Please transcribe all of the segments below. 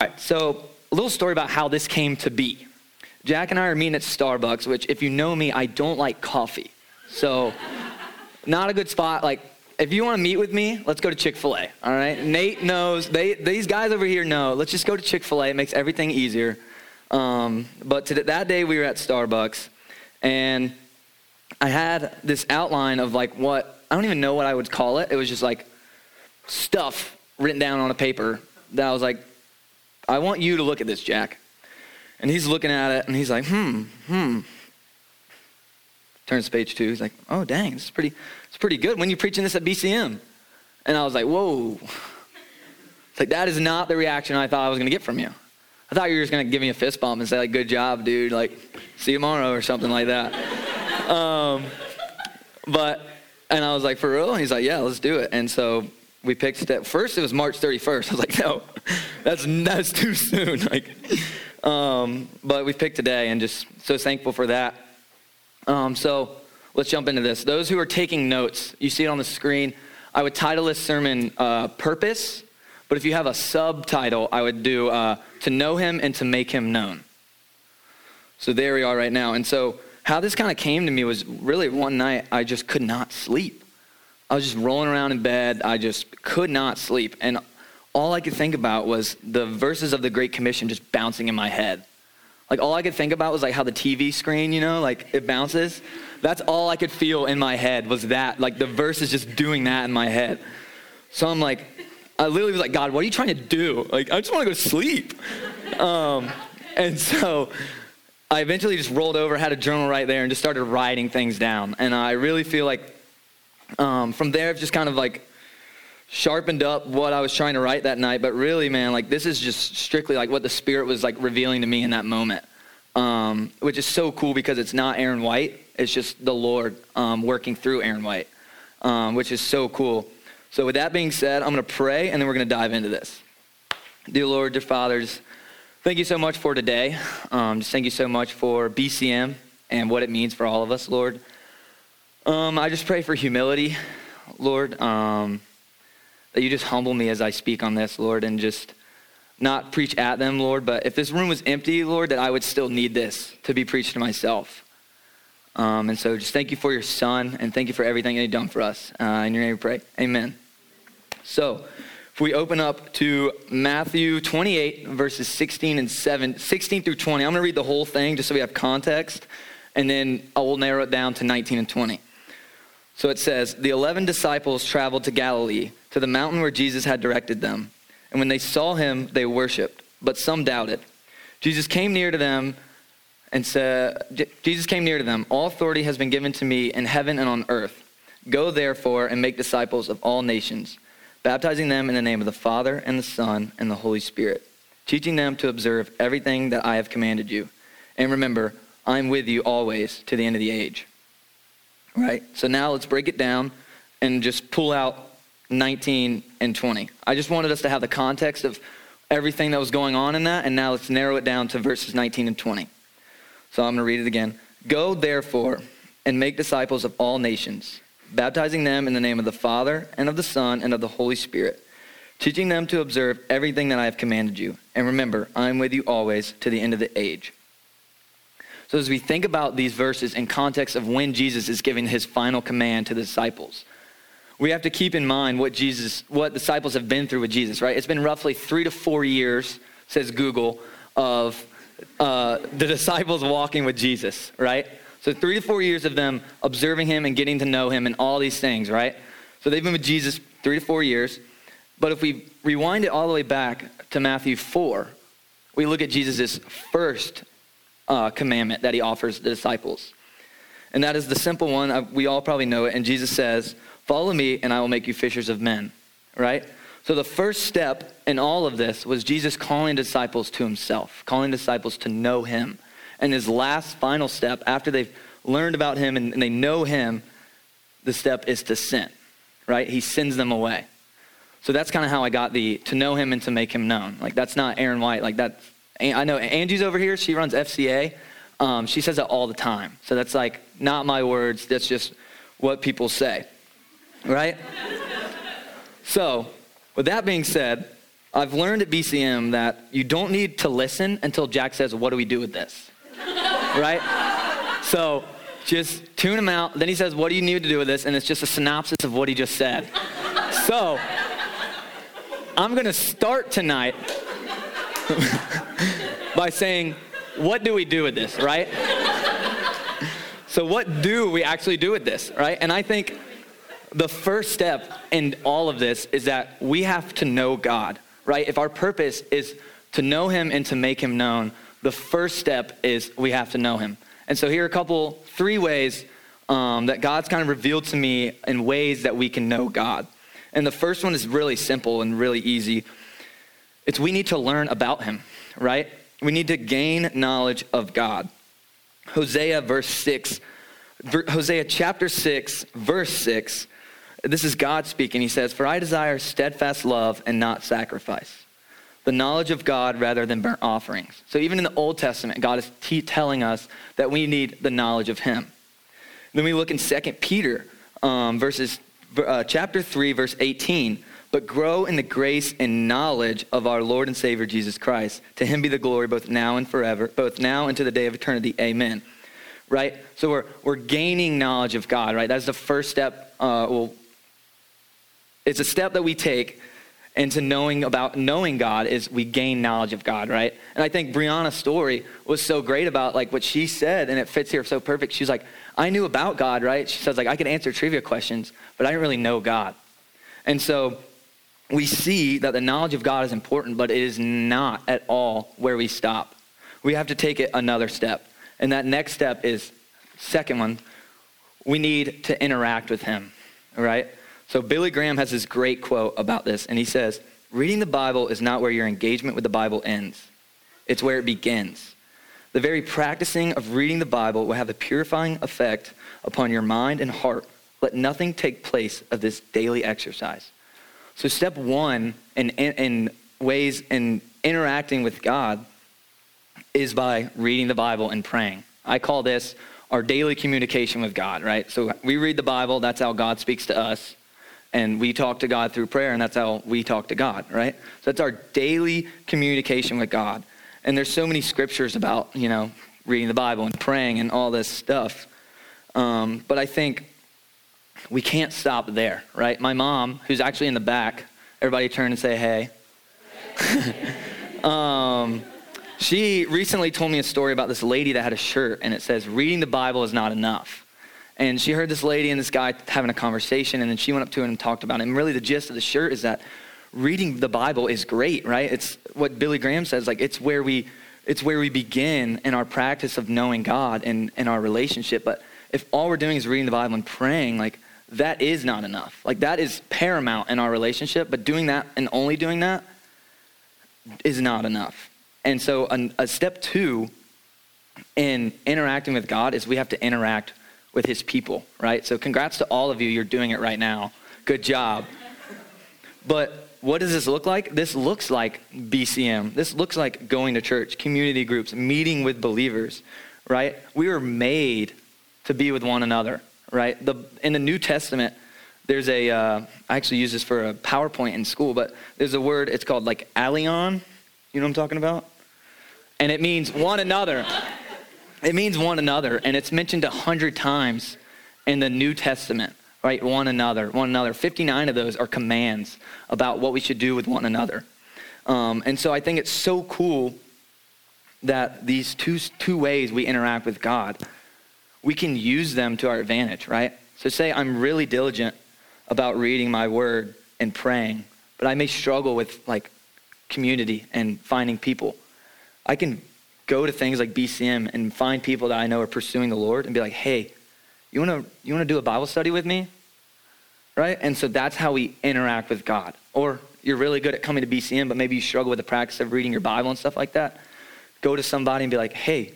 All right, so a little story about how this came to be. Jack and I are meeting at Starbucks, which, if you know me, I don't like coffee. So, not a good spot. Like, if you want to meet with me, let's go to Chick fil A, all right? Nate knows, they, these guys over here know. Let's just go to Chick fil A, it makes everything easier. Um, but to, that day, we were at Starbucks, and I had this outline of like what, I don't even know what I would call it. It was just like stuff written down on a paper that I was like, I want you to look at this, Jack. And he's looking at it and he's like, hmm, hmm. Turns to page two. He's like, oh, dang, this is pretty, it's pretty good. When you preaching this at BCM? And I was like, whoa. It's like, that is not the reaction I thought I was going to get from you. I thought you were just going to give me a fist bump and say, like, good job, dude. Like, see you tomorrow or something like that. um, but, and I was like, for real? And he's like, yeah, let's do it. And so we picked step. First, it was March 31st. I was like, no, that's, that's too soon. Like, um, but we picked today and just so thankful for that. Um, so let's jump into this. Those who are taking notes, you see it on the screen. I would title this sermon uh, Purpose, but if you have a subtitle, I would do uh, To Know Him and to Make Him Known. So there we are right now. And so, how this kind of came to me was really one night I just could not sleep. I was just rolling around in bed. I just could not sleep. And all I could think about was the verses of the Great Commission just bouncing in my head. Like all I could think about was like how the TV screen, you know, like it bounces. That's all I could feel in my head was that, like the verses just doing that in my head. So I'm like, I literally was like, God, what are you trying to do? Like, I just want to go to sleep. Um, and so I eventually just rolled over, had a journal right there, and just started writing things down. And I really feel like um, from there, I've just kind of like sharpened up what I was trying to write that night. But really, man, like this is just strictly like what the Spirit was like revealing to me in that moment, um, which is so cool because it's not Aaron White. It's just the Lord um, working through Aaron White, um, which is so cool. So, with that being said, I'm going to pray and then we're going to dive into this. Dear Lord, dear fathers, thank you so much for today. Um, just thank you so much for BCM and what it means for all of us, Lord. Um, I just pray for humility, Lord. Um, that you just humble me as I speak on this, Lord, and just not preach at them, Lord, but if this room was empty, Lord, that I would still need this to be preached to myself. Um, and so just thank you for your son, and thank you for everything that you've done for us. Uh, in your name we pray. Amen. So, if we open up to Matthew 28, verses 16 and 7, 16 through 20, I'm going to read the whole thing just so we have context, and then I will narrow it down to 19 and 20. So it says, The eleven disciples traveled to Galilee, to the mountain where Jesus had directed them. And when they saw him, they worshiped, but some doubted. Jesus came near to them and said, Jesus came near to them, All authority has been given to me in heaven and on earth. Go therefore and make disciples of all nations, baptizing them in the name of the Father and the Son and the Holy Spirit, teaching them to observe everything that I have commanded you. And remember, I am with you always to the end of the age right? So now let's break it down and just pull out 19 and 20. I just wanted us to have the context of everything that was going on in that, and now let's narrow it down to verses 19 and 20. So I'm going to read it again. Go, therefore, and make disciples of all nations, baptizing them in the name of the Father, and of the Son, and of the Holy Spirit, teaching them to observe everything that I have commanded you. And remember, I am with you always to the end of the age. So, as we think about these verses in context of when Jesus is giving his final command to the disciples, we have to keep in mind what Jesus, what disciples have been through with Jesus, right? It's been roughly three to four years, says Google, of uh, the disciples walking with Jesus, right? So, three to four years of them observing him and getting to know him and all these things, right? So, they've been with Jesus three to four years. But if we rewind it all the way back to Matthew 4, we look at Jesus' first uh, commandment that he offers the disciples. And that is the simple one. We all probably know it. And Jesus says, Follow me, and I will make you fishers of men. Right? So the first step in all of this was Jesus calling disciples to himself, calling disciples to know him. And his last final step, after they've learned about him and, they know him, the step is to send, Right? He sends them away. So that's kind of how I got the to know him and to make him known. Like that's not Aaron White. Like that's I know Angie's over here. She runs FCA. Um, she says that all the time. So that's like not my words. That's just what people say, right? so, with that being said, I've learned at BCM that you don't need to listen until Jack says, What do we do with this? right? So just tune him out. Then he says, What do you need to do with this? And it's just a synopsis of what he just said. so I'm going to start tonight by saying, What do we do with this, right? so, what do we actually do with this, right? And I think the first step in all of this is that we have to know God right? If our purpose is to know him and to make him known, the first step is we have to know him. And so here are a couple, three ways um, that God's kind of revealed to me in ways that we can know God. And the first one is really simple and really easy. It's we need to learn about him, right? We need to gain knowledge of God. Hosea verse 6, Hosea chapter 6, verse 6 this is God speaking. He says, For I desire steadfast love and not sacrifice, the knowledge of God rather than burnt offerings. So even in the Old Testament, God is t- telling us that we need the knowledge of Him. Then we look in 2 Peter, um, verses, uh, chapter 3, verse 18. But grow in the grace and knowledge of our Lord and Savior Jesus Christ. To him be the glory both now and forever, both now and to the day of eternity. Amen. Right? So we're, we're gaining knowledge of God, right? That's the first step. Uh, well, it's a step that we take into knowing about knowing God is we gain knowledge of God, right? And I think Brianna's story was so great about like what she said, and it fits here so perfect. She's like, I knew about God, right? She says like I could answer trivia questions, but I didn't really know God. And so we see that the knowledge of God is important, but it is not at all where we stop. We have to take it another step. And that next step is second one, we need to interact with him, right? So Billy Graham has this great quote about this, and he says, Reading the Bible is not where your engagement with the Bible ends, it's where it begins. The very practicing of reading the Bible will have a purifying effect upon your mind and heart. Let nothing take place of this daily exercise. So, step one in, in, in ways in interacting with God is by reading the Bible and praying. I call this our daily communication with God, right? So we read the Bible, that's how God speaks to us and we talk to God through prayer, and that's how we talk to God, right? So that's our daily communication with God. And there's so many scriptures about, you know, reading the Bible and praying and all this stuff. Um, but I think we can't stop there, right? My mom, who's actually in the back, everybody turn and say hey. um, she recently told me a story about this lady that had a shirt, and it says, Reading the Bible is not enough. And she heard this lady and this guy having a conversation, and then she went up to him and talked about it. And really, the gist of the shirt is that reading the Bible is great, right? It's what Billy Graham says, like it's where we it's where we begin in our practice of knowing God and, in our relationship. But if all we're doing is reading the Bible and praying, like that is not enough. Like that is paramount in our relationship, but doing that and only doing that is not enough. And so a, a step two in interacting with God is we have to interact with his people, right? So congrats to all of you. You're doing it right now. Good job. But what does this look like? This looks like BCM. This looks like going to church, community groups, meeting with believers, right? We were made to be with one another, right? The, in the New Testament, there's a. Uh, I actually use this for a PowerPoint in school, but there's a word, it's called like allion. You know what I'm talking about? And it means one another. It means one another, and it's mentioned a hundred times in the New Testament, right? One another, one another. 59 of those are commands about what we should do with one another. Um, and so I think it's so cool that these two, two ways we interact with God, we can use them to our advantage, right? So say I'm really diligent about reading my word and praying, but I may struggle with like community and finding people. I can go to things like BCM and find people that I know are pursuing the Lord and be like, hey, you want to you want to do a Bible study with me? Right? And so that's how we interact with God. Or you're really good at coming to BCM, but maybe you struggle with the practice of reading your Bible and stuff like that. Go to somebody and be like, hey,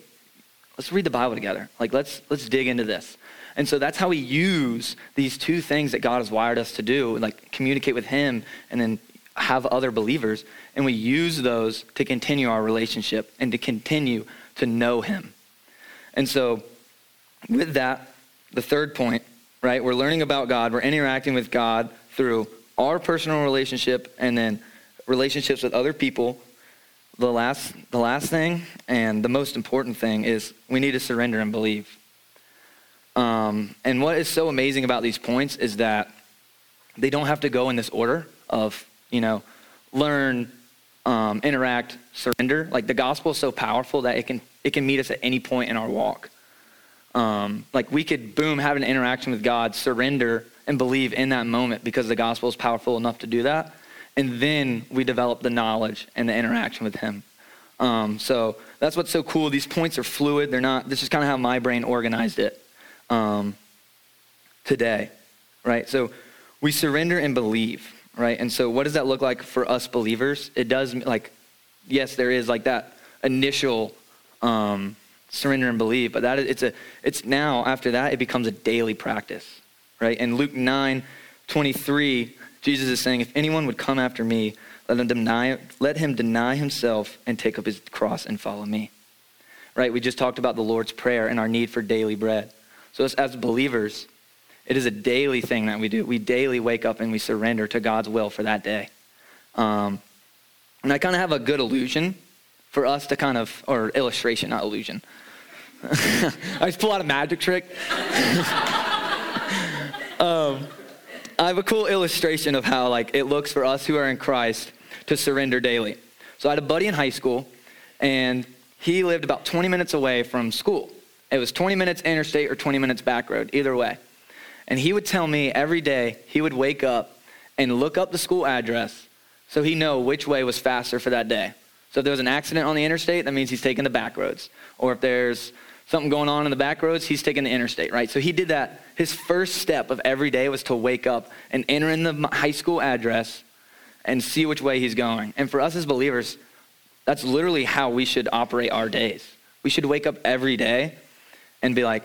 let's read the Bible together. Like let's let's dig into this. And so that's how we use these two things that God has wired us to do, like communicate with Him and then have other believers, and we use those to continue our relationship and to continue to know Him. And so, with that, the third point, right, we're learning about God, we're interacting with God through our personal relationship and then relationships with other people, the last, the last thing and the most important thing is we need to surrender and believe. Um, and what is so amazing about these points is that they don't have to go in this order of, you know, learn, um, interact, surrender. Like the gospel is so powerful that it can, it can meet us at any point in our walk. Um, like we could, boom, have an interaction with God, surrender, and believe in that moment because the gospel is powerful enough to do that. And then we develop the knowledge and the interaction with Him. Um, so that's what's so cool. These points are fluid. They're not, this is kind of how my brain organized it um, today, right? So we surrender and believe, right? And so what does that look like for us believers? It does, like, yes, there is like that initial um, surrender and believe, but that is, it's a, it's now, after that, it becomes a daily practice, right? In Luke 9, 23, Jesus is saying, if anyone would come after me, let him deny, let him deny himself and take up his cross and follow me. Right? We just talked about the Lord's Prayer and our need for daily bread. So, as, as believers, it is a daily thing that we do. We daily wake up and we surrender to God's will for that day. Um, and I kind of have a good illusion for us to kind of, or illustration, not illusion. I just pull out a magic trick. um, I have a cool illustration of how like it looks for us who are in Christ to surrender daily. So I had a buddy in high school, and he lived about 20 minutes away from school. It was 20 minutes interstate or 20 minutes back road, either way. And he would tell me every day he would wake up and look up the school address so he know which way was faster for that day. So if there was an accident on the interstate, that means he's taking the back roads. Or if there's something going on in the back roads, he's taking the interstate, right? So he did that. His first step of every day was to wake up and enter in the high school address and see which way he's going. And for us as believers, that's literally how we should operate our days. We should wake up every day and be like,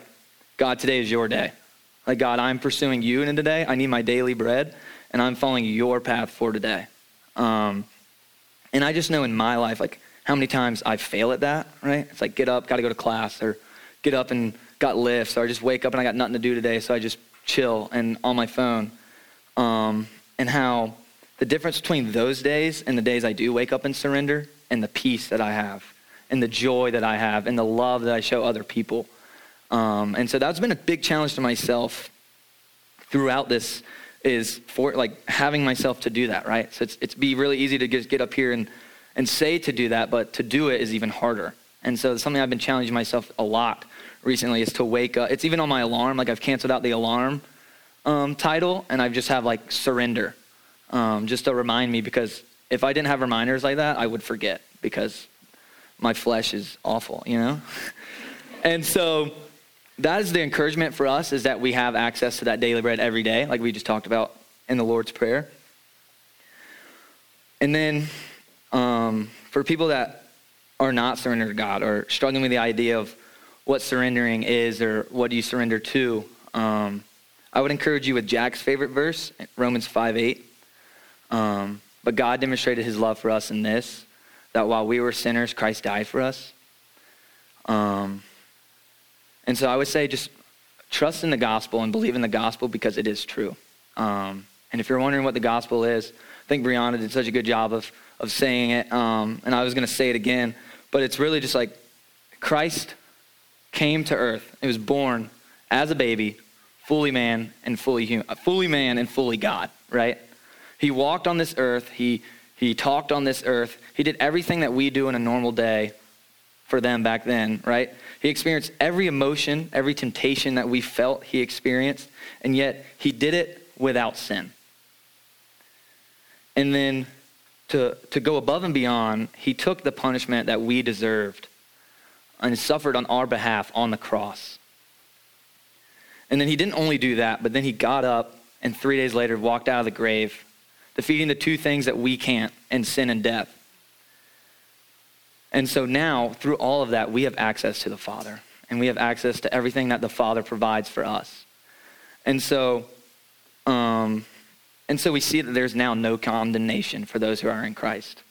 God, today is your day. Like, God, I'm pursuing you in today. I need my daily bread, and I'm following your path for today. Um, and I just know in my life, like, how many times I fail at that, right? It's like, get up, got to go to class, or get up and got lifts, or I just wake up and I got nothing to do today, so I just chill and on my phone. Um, and how the difference between those days and the days I do wake up and surrender and the peace that I have and the joy that I have and the love that I show other people. Um, and so that's been a big challenge to myself throughout this is for like having myself to do that, right? So it's, it's be really easy to just get up here and, and say to do that, but to do it is even harder. And so something I've been challenging myself a lot recently is to wake up. It's even on my alarm. Like I've canceled out the alarm um, title and I've just have like surrender um, just to remind me because if I didn't have reminders like that, I would forget because my flesh is awful, you know? and so that is the encouragement for us is that we have access to that daily bread every day, like we just talked about in the Lord's Prayer. And then um, for people that are not surrendered to God or struggling with the idea of what surrendering is or what do you surrender to, um, I would encourage you with Jack's favorite verse, Romans 5 8. Um, but God demonstrated his love for us in this that while we were sinners, Christ died for us. Um, and so I would say just trust in the gospel and believe in the gospel because it is true. Um, and if you're wondering what the gospel is, I think Brianna did such a good job of, of saying it. Um, and I was going to say it again, but it's really just like Christ came to earth. He was born as a baby, fully man and fully human, fully man and fully God, right? He walked on this earth. He, he talked on this earth. He did everything that we do in a normal day for them back then, right? He experienced every emotion, every temptation that we felt he experienced, and yet he did it without sin. And then to, to go above and beyond, he took the punishment that we deserved and suffered on our behalf on the cross. And then he didn't only do that, but then he got up and three days later walked out of the grave defeating the two things that we can't and sin and death. And so now, through all of that, we have access to the Father, and we have access to everything that the Father provides for us. And so, um, and so we see that there's now no condemnation for those who are in Christ.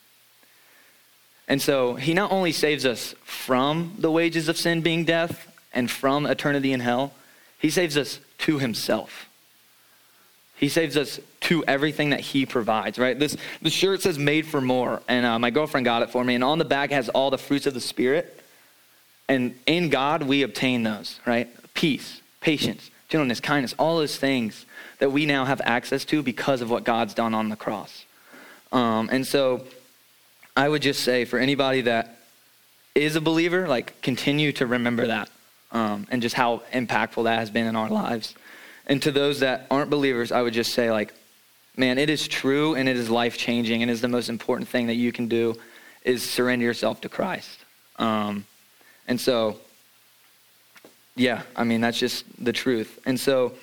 And so he not only saves us from the wages of sin being death and from eternity in hell, he saves us to himself He saves us to everything that He provides, right? This the shirt says "Made for More," and uh, my girlfriend got it for me. And on the back has all the fruits of the Spirit. And in God, we obtain those, right? Peace, patience, gentleness, kindness, all those things that we now have access to because of what God's done on the cross. Um, and so, I would just say for anybody that is a believer, like continue to remember that um, and just how impactful that has been in our lives. And to those that aren't believers, I would just say, like, man, it is true and it is life changing and is the most important thing that you can do is surrender yourself to Christ. Um, and so, yeah, I mean, that's just the truth. And so,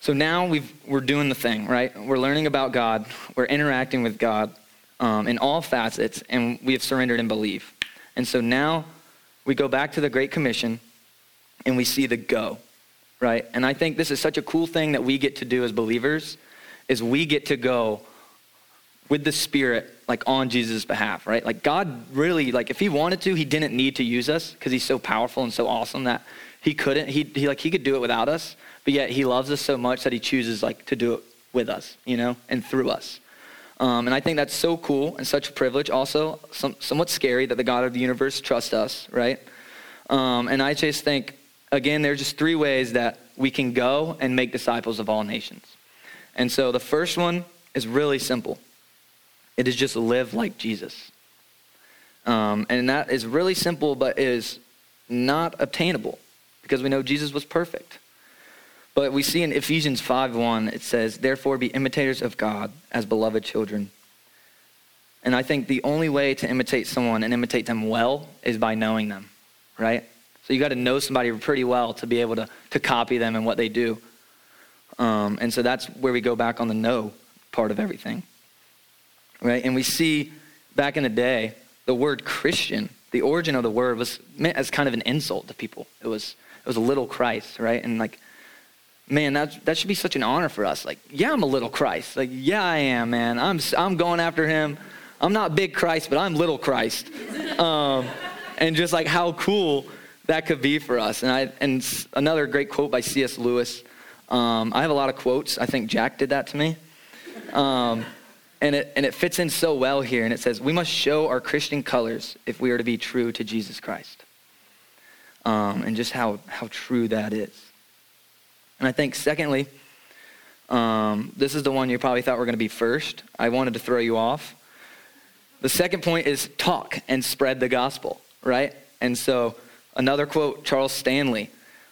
so now we've, we're doing the thing, right? We're learning about God, we're interacting with God um, in all facets, and we have surrendered and believe. And so now we go back to the Great Commission and we see the go right? And I think this is such a cool thing that we get to do as believers is we get to go with the spirit like on Jesus' behalf, right? Like God really like if he wanted to, he didn't need to use us because he's so powerful and so awesome that he couldn't he, he like he could do it without us, but yet he loves us so much that he chooses like to do it with us, you know, and through us. Um, and I think that's so cool and such a privilege. Also, some, somewhat scary that the God of the universe trusts us, right? Um, and I just think again, there's just three ways that we can go and make disciples of all nations. And so the first one is really simple it is just live like Jesus. Um, and that is really simple, but is not obtainable because we know Jesus was perfect. But we see in Ephesians 5:1 it says, "Therefore be imitators of God as beloved children." And I think the only way to imitate someone and imitate them well is by knowing them, right? So you got to know somebody pretty well to be able to, to copy them and what they do. Um, and so that's where we go back on the know part of everything. Right? And we see back in the day, the word Christian, the origin of the word was meant as kind of an insult to people. It was, it was a little Christ, right? And like, man, that, that should be such an honor for us. Like, yeah, I'm a little Christ. Like, yeah, I am, man. I'm, I'm going after him. I'm not big Christ, but I'm little Christ. Um, and just like how cool that could be for us. And, I, and another great quote by C.S. Lewis. Um, I have a lot of quotes. I think Jack did that to me. Um, and, it, and it fits in so well here. And it says, We must show our Christian colors if we are to be true to Jesus Christ. Um, and just how, how true that is. And I think, secondly, um, this is the one you probably thought we were going to be first. I wanted to throw you off. The second point is talk and spread the gospel, right? And so Another quote, Charles Stanley.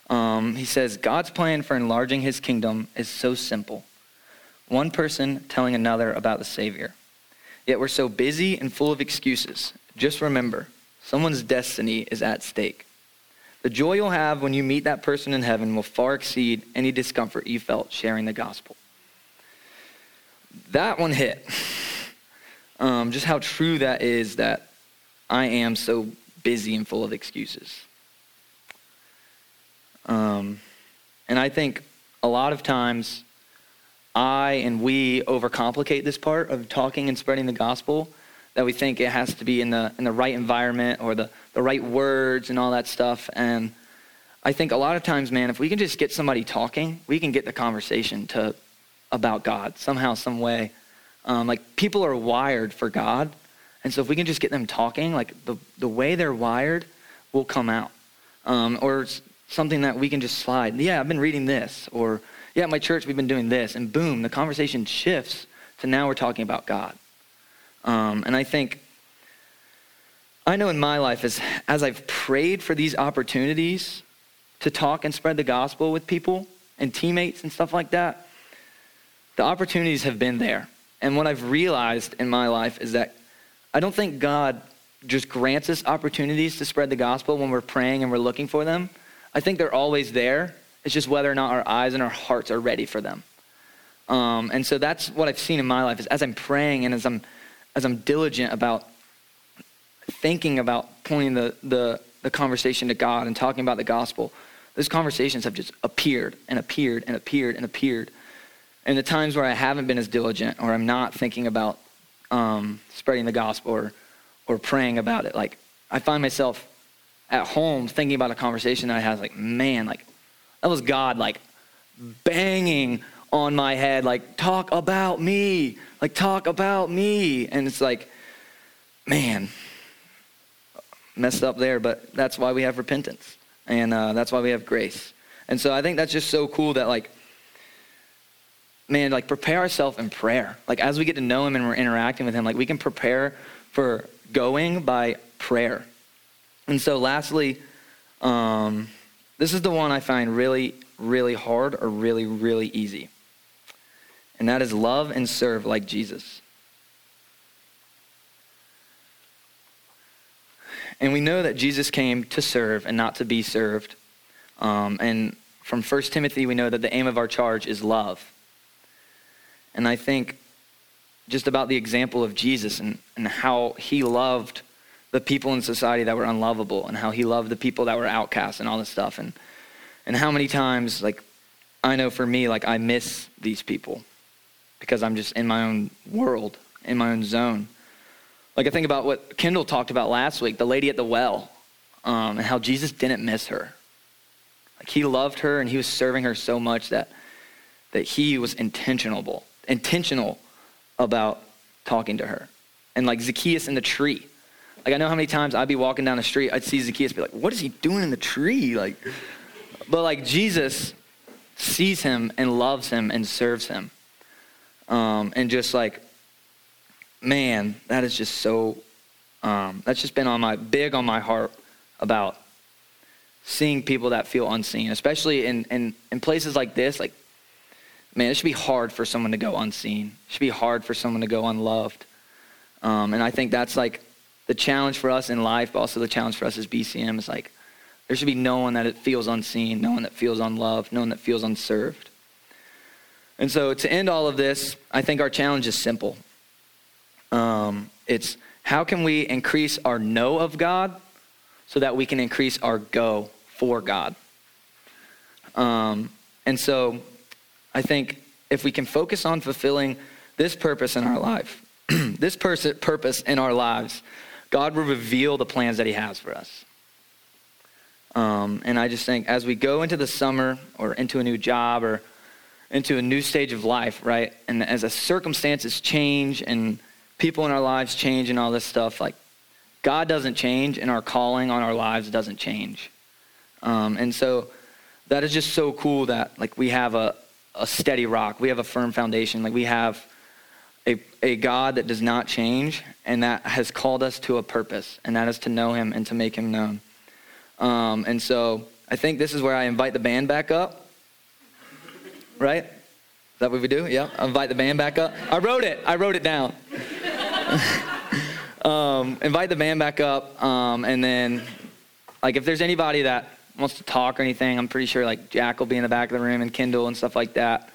Um, he says, God's plan for enlarging his kingdom is so simple. One person telling another about the Savior. Yet we're so busy and full of excuses. Just remember, someone's destiny is at stake. The joy you'll have when you meet that person in heaven will far exceed any discomfort you felt sharing the gospel. That one hit. Um, just how true that is that I am so busy and full of excuses. Um, and I think a lot of times I and we overcomplicate this part of talking and spreading the gospel that we think it has to be in the in the right environment or the, the right words and all that stuff. And I think a lot of times, man, if we can just get somebody talking, we can get the conversation to about God somehow, some way. Um, like people are wired for God, and so if we can just get them talking, like the the way they're wired will come out. Um, or something that we can just slide. Yeah, I've been reading this. Or, yeah, my church, we've been doing this. And boom, the conversation shifts to now we're talking about God. Um, and I think, I know in my life, as, as I've prayed for these opportunities to talk and spread the gospel with people and teammates and stuff like that, the opportunities have been there. And what I've realized in my life is that I don't think God just grants us opportunities to spread the gospel when we're praying and we're looking for them. I think they're always there. It's just whether or not our eyes and our hearts are ready for them. Um, and so that's what I've seen in my life is as I'm praying and as I'm as I'm diligent about thinking about pointing the, the, the conversation to God and talking about the gospel, those conversations have just appeared and appeared and appeared and appeared. And the times where I haven't been as diligent or I'm not thinking about um, spreading the gospel or, or praying about it, like I find myself at home thinking about a conversation that I had, like, man, like, that was God, like, banging on my head, like, talk about me, like, talk about me. And it's like, man, messed up there, but that's why we have repentance. And uh, that's why we have grace. And so I think that's just so cool that, like, man, like, prepare ourselves in prayer. Like, as we get to know Him and we're interacting with Him, like, we can prepare for going by prayer. And so, lastly, um, this is the one I find really, really hard or really, really easy. And that is love and serve like Jesus. And we know that Jesus came to serve and not to be served. Um, and from 1 Timothy, we know that the aim of our charge is love. And I think just about the example of Jesus and, and how he loved the people in society that were unlovable and how he loved the people that were outcasts and all this stuff. And, and how many times, like, I know for me, like, I miss these people because I'm just in my own world, in my own zone. Like I think about what Kendall talked about last week, the lady at the well, um, and how Jesus didn't miss her. Like he loved her and he was serving her so much that that he was intentional, intentional about talking to her. And like Zacchaeus in the tree. Like I know how many times I'd be walking down the street, I'd see Zacchaeus be like, "What is he doing in the tree?" Like, but like Jesus sees him and loves him and serves him, um, and just like man, that is just so, um, that's just been on my, big on my heart about seeing people that feel unseen, especially in, in, in places like this. Like, man, it should be hard for someone to go unseen. It should be hard for someone to go unloved. Um, and I think that's like the challenge for us in life, but also the challenge for us as BCM is like, there should be no one that feels unseen, no one that feels unloved, no one that feels unserved. And so to end all of this, I think our challenge is simple. Um, it's how can we increase our know of God so that we can increase our go for God? Um, and so I think if we can focus on fulfilling this purpose in our life, this pers- purpose in our lives, God will reveal the plans that He has for us. Um, and I just think as we go into the summer or into a new job or into a new stage of life, right? And as the circumstances change and people in our lives change and all this stuff, like God doesn't change and our calling on our lives doesn't change. Um, and so that is just so cool that like we have a, a steady rock, we have a firm foundation, like we have a, God that does not change and that has called us to a purpose, and that is to know him and to make him known. Um, and so I think this is where I invite the band back up. Right? Is that what we do? Yeah. I invite the band back up. I wrote it. I wrote it down. um, invite the band back up, um, and then, like, if there's anybody that wants to talk or anything, I'm pretty sure like Jack will be in the back of the room and Kendall and stuff like that.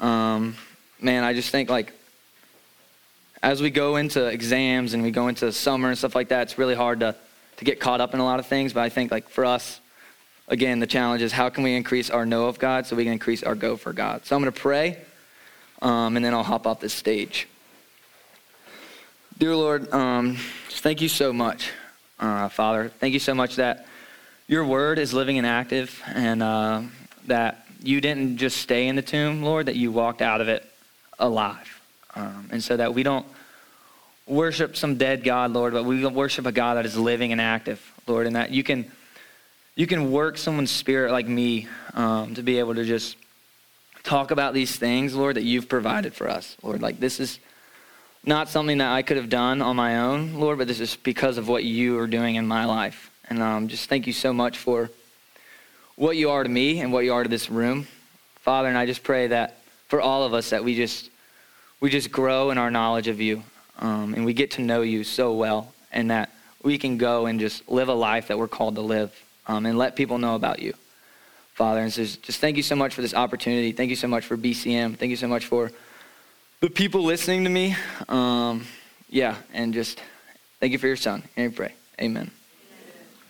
Um, man, I just think like as we go into exams and we go into summer and stuff like that, it's really hard to to get caught up in a lot of things. But I think like for us, again, the challenge is how can we increase our know of God so we can increase our go for God. So I'm going to pray, um, and then I'll hop off this stage. Dear Lord, um, thank you so much, uh, Father. Thank you so much that your word is living and active, and uh, that you didn't just stay in the tomb, Lord, that you walked out of it alive. Um, and so that we don't worship some dead God, Lord, but we worship a God that is living and active, Lord, and that you can you can work someone's spirit like me um, to be able to just talk about these things, Lord, that you've provided for us, Lord. Like this is not something that I could have done on my own, Lord, but this is because of what you are doing in my life. And um, just thank you so much for what you are to me and what you are to this room, Father. And I just pray that for all of us that we just we just grow in our knowledge of you, um, and we get to know you so well, and that we can go and just live a life that we're called to live, um, and let people know about you, Father. And so just thank you so much for this opportunity. Thank you so much for BCM. Thank you so much for the people listening to me. Um, yeah, and just thank you for your son. And pray. Amen.